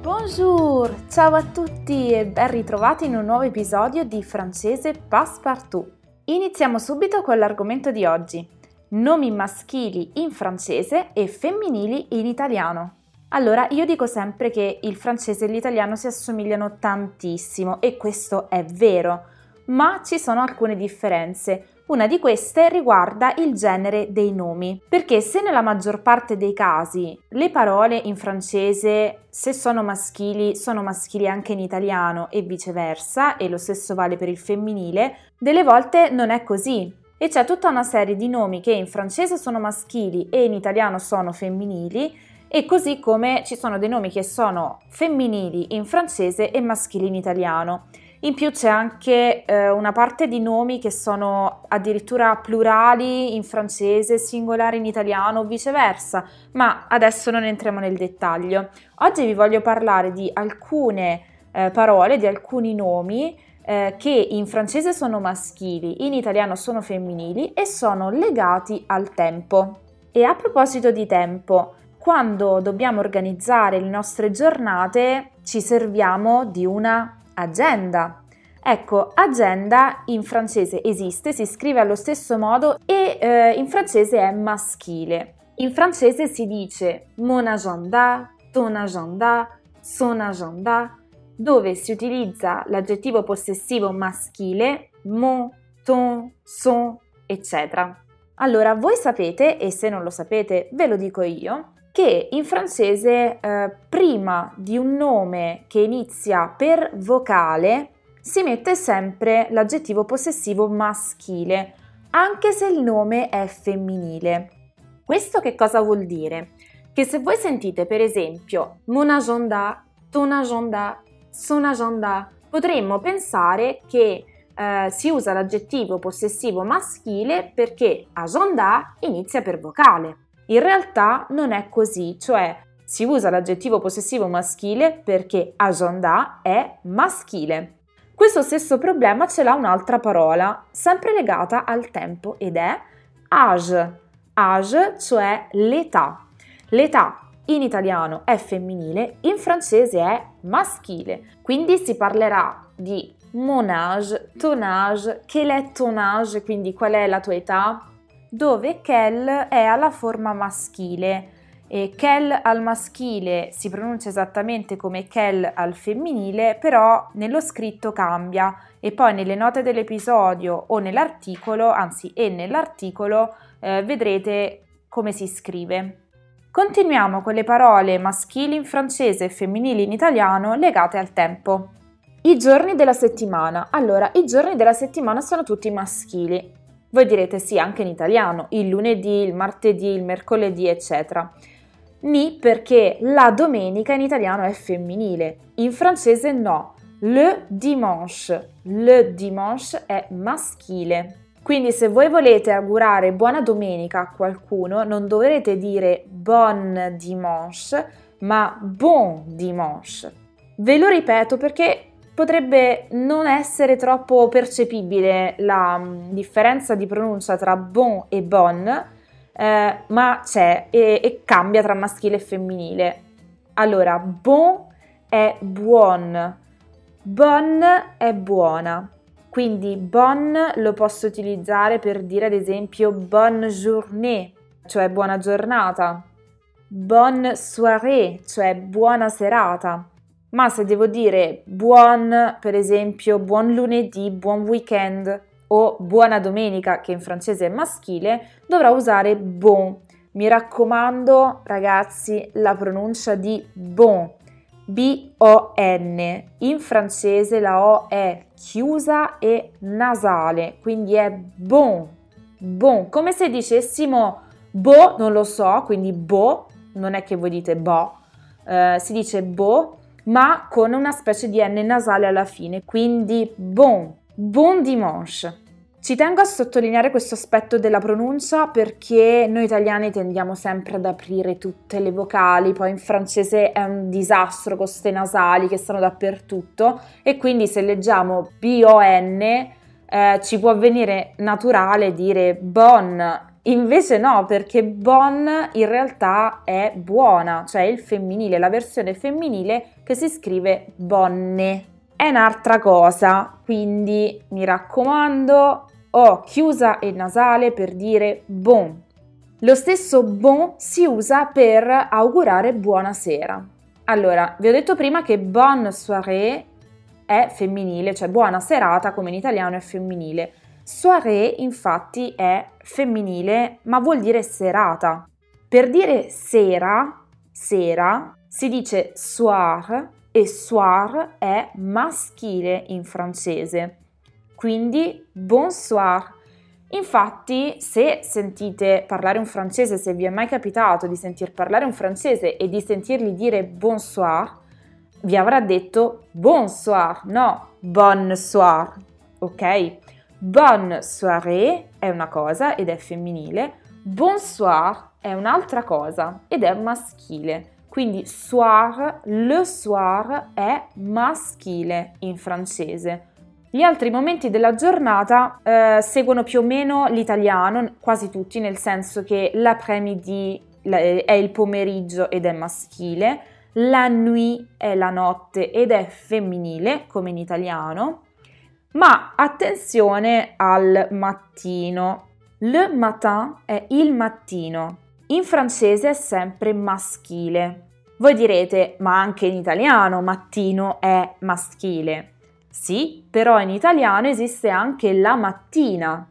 Bonjour! Ciao a tutti e ben ritrovati in un nuovo episodio di Francese Passepartout. Iniziamo subito con l'argomento di oggi. Nomi maschili in francese e femminili in italiano. Allora, io dico sempre che il francese e l'italiano si assomigliano tantissimo e questo è vero, ma ci sono alcune differenze. Una di queste riguarda il genere dei nomi, perché se nella maggior parte dei casi le parole in francese, se sono maschili, sono maschili anche in italiano e viceversa, e lo stesso vale per il femminile, delle volte non è così. E c'è tutta una serie di nomi che in francese sono maschili e in italiano sono femminili, e così come ci sono dei nomi che sono femminili in francese e maschili in italiano. In più c'è anche eh, una parte di nomi che sono addirittura plurali in francese, singolari in italiano o viceversa, ma adesso non entriamo nel dettaglio. Oggi vi voglio parlare di alcune eh, parole, di alcuni nomi eh, che in francese sono maschili, in italiano sono femminili e sono legati al tempo. E a proposito di tempo, quando dobbiamo organizzare le nostre giornate ci serviamo di una agenda. Ecco, agenda in francese esiste, si scrive allo stesso modo e eh, in francese è maschile. In francese si dice mon agenda, ton agenda, son agenda, dove si utilizza l'aggettivo possessivo maschile mon, ton, son, eccetera. Allora, voi sapete, e se non lo sapete ve lo dico io, che in francese eh, prima di un nome che inizia per vocale si mette sempre l'aggettivo possessivo maschile, anche se il nome è femminile. Questo che cosa vuol dire? Che se voi sentite per esempio mon agenda, ton agenda, son agenda, potremmo pensare che eh, si usa l'aggettivo possessivo maschile perché agenda inizia per vocale. In realtà non è così, cioè si usa l'aggettivo possessivo maschile perché agenda è maschile. Questo stesso problema ce l'ha un'altra parola, sempre legata al tempo, ed è âge. Âge, cioè l'età. L'età in italiano è femminile, in francese è maschile. Quindi si parlerà di mon âge, ton quel est ton quindi qual è la tua età, dove Kel è alla forma maschile e Kel al maschile si pronuncia esattamente come Kel al femminile, però nello scritto cambia e poi nelle note dell'episodio o nell'articolo, anzi e nell'articolo, eh, vedrete come si scrive. Continuiamo con le parole maschili in francese e femminili in italiano legate al tempo. I giorni della settimana. Allora, i giorni della settimana sono tutti maschili. Voi direte sì, anche in italiano, il lunedì, il martedì, il mercoledì, eccetera. Ni perché la domenica in italiano è femminile, in francese no. Le dimanche, le dimanche è maschile. Quindi se voi volete augurare buona domenica a qualcuno, non dovrete dire bon dimanche, ma bon dimanche. Ve lo ripeto perché potrebbe non essere troppo percepibile la mm, differenza di pronuncia tra bon e bon, eh, ma c'è e, e cambia tra maschile e femminile. Allora, bon è buon, bon è buona. Quindi bon lo posso utilizzare per dire ad esempio bonne journée, cioè buona giornata, bonne soirée, cioè buona serata. Ma se devo dire buon, per esempio, buon lunedì, buon weekend o buona domenica, che in francese è maschile, dovrò usare bon. Mi raccomando, ragazzi, la pronuncia di bon. B-O-N. In francese la O è chiusa e nasale, quindi è bon. Bon, come se dicessimo bo, non lo so, quindi bo, non è che voi dite bo, eh, si dice bo ma con una specie di N nasale alla fine, quindi bon, bon dimanche. Ci tengo a sottolineare questo aspetto della pronuncia perché noi italiani tendiamo sempre ad aprire tutte le vocali, poi in francese è un disastro con queste nasali che stanno dappertutto e quindi se leggiamo B-O-N eh, ci può venire naturale dire bon Invece no, perché bon in realtà è buona, cioè il femminile, la versione femminile che si scrive bonne. È un'altra cosa, quindi mi raccomando, ho chiusa e nasale per dire bon. Lo stesso bon si usa per augurare buonasera. Allora, vi ho detto prima che bonne soirée è femminile, cioè buona serata come in italiano è femminile. Soirée infatti è femminile, ma vuol dire serata. Per dire sera, sera, si dice soir e soir è maschile in francese. Quindi bonsoir. Infatti, se sentite parlare un francese, se vi è mai capitato di sentir parlare un francese e di sentirgli dire bonsoir, vi avrà detto bonsoir, no bonsoir, ok? Bonne soirée è una cosa ed è femminile, bonsoir è un'altra cosa ed è maschile. Quindi soir, le soir è maschile in francese. Gli altri momenti della giornata eh, seguono più o meno l'italiano, quasi tutti, nel senso che l'après-midi è il pomeriggio ed è maschile, la nuit è la notte ed è femminile, come in italiano, ma attenzione al mattino. Le matin è il mattino. In francese è sempre maschile. Voi direte, ma anche in italiano mattino è maschile. Sì, però in italiano esiste anche la mattina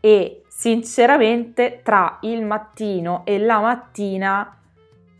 e sinceramente tra il mattino e la mattina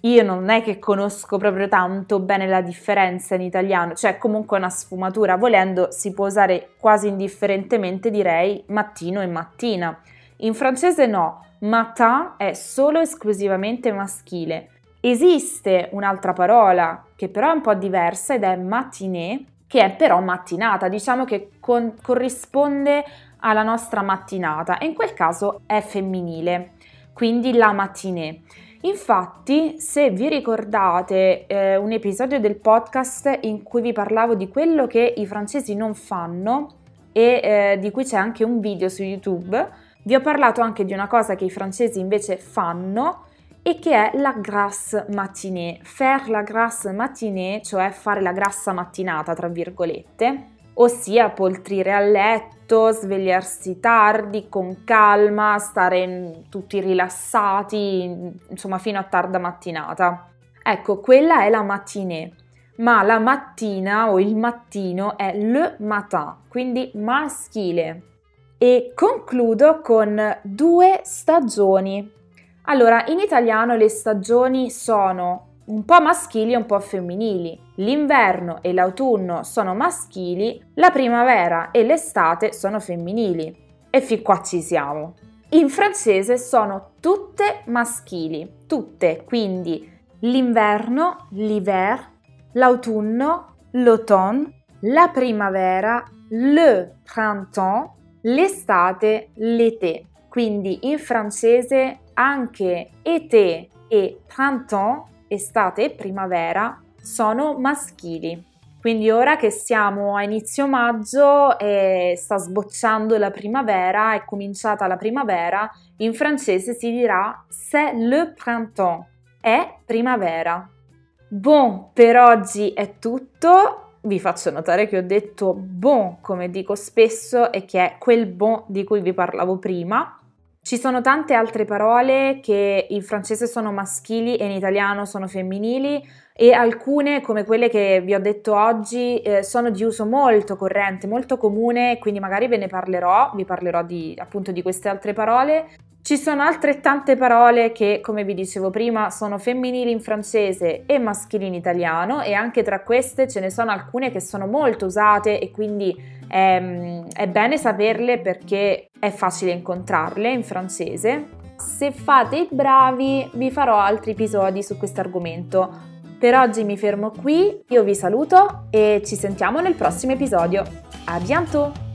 io non è che conosco proprio tanto bene la differenza in italiano, cioè comunque una sfumatura, volendo si può usare quasi indifferentemente direi mattino e mattina. In francese no, matin è solo esclusivamente maschile. Esiste un'altra parola che però è un po' diversa ed è matinée, che è però mattinata, diciamo che con- corrisponde alla nostra mattinata e in quel caso è femminile, quindi la matinée. Infatti, se vi ricordate eh, un episodio del podcast in cui vi parlavo di quello che i francesi non fanno e eh, di cui c'è anche un video su YouTube, vi ho parlato anche di una cosa che i francesi invece fanno e che è la grasse matinée. Faire la grasse matinée, cioè fare la grassa mattinata, tra virgolette, ossia poltrire a letto, svegliarsi tardi, con calma, stare tutti rilassati, insomma fino a tarda mattinata. Ecco, quella è la matinée, ma la mattina o il mattino è le matin, quindi maschile. E concludo con due stagioni. Allora, in italiano le stagioni sono un po' maschili e un po' femminili. L'inverno e l'autunno sono maschili, la primavera e l'estate sono femminili. E fin qua ci siamo. In francese sono tutte maschili, tutte, quindi l'inverno, l'hiver, l'autunno, l'automne, la primavera, le printemps, l'estate, l'été. Quindi in francese anche été e printemps estate e primavera sono maschili. Quindi ora che siamo a inizio maggio e sta sbocciando la primavera, è cominciata la primavera, in francese si dirà c'est le printemps, è primavera. Bon, per oggi è tutto. Vi faccio notare che ho detto bon, come dico spesso, e che è quel bon di cui vi parlavo prima. Ci sono tante altre parole che in francese sono maschili e in italiano sono femminili e alcune, come quelle che vi ho detto oggi, eh, sono di uso molto corrente, molto comune, quindi magari ve ne parlerò, vi parlerò di, appunto di queste altre parole. Ci sono altrettante parole che, come vi dicevo prima, sono femminili in francese e maschili in italiano e anche tra queste ce ne sono alcune che sono molto usate e quindi è, ehm, è bene saperle perché è facile incontrarle in francese. Se fate i bravi vi farò altri episodi su questo argomento. Per oggi mi fermo qui, io vi saluto e ci sentiamo nel prossimo episodio. A bientôt!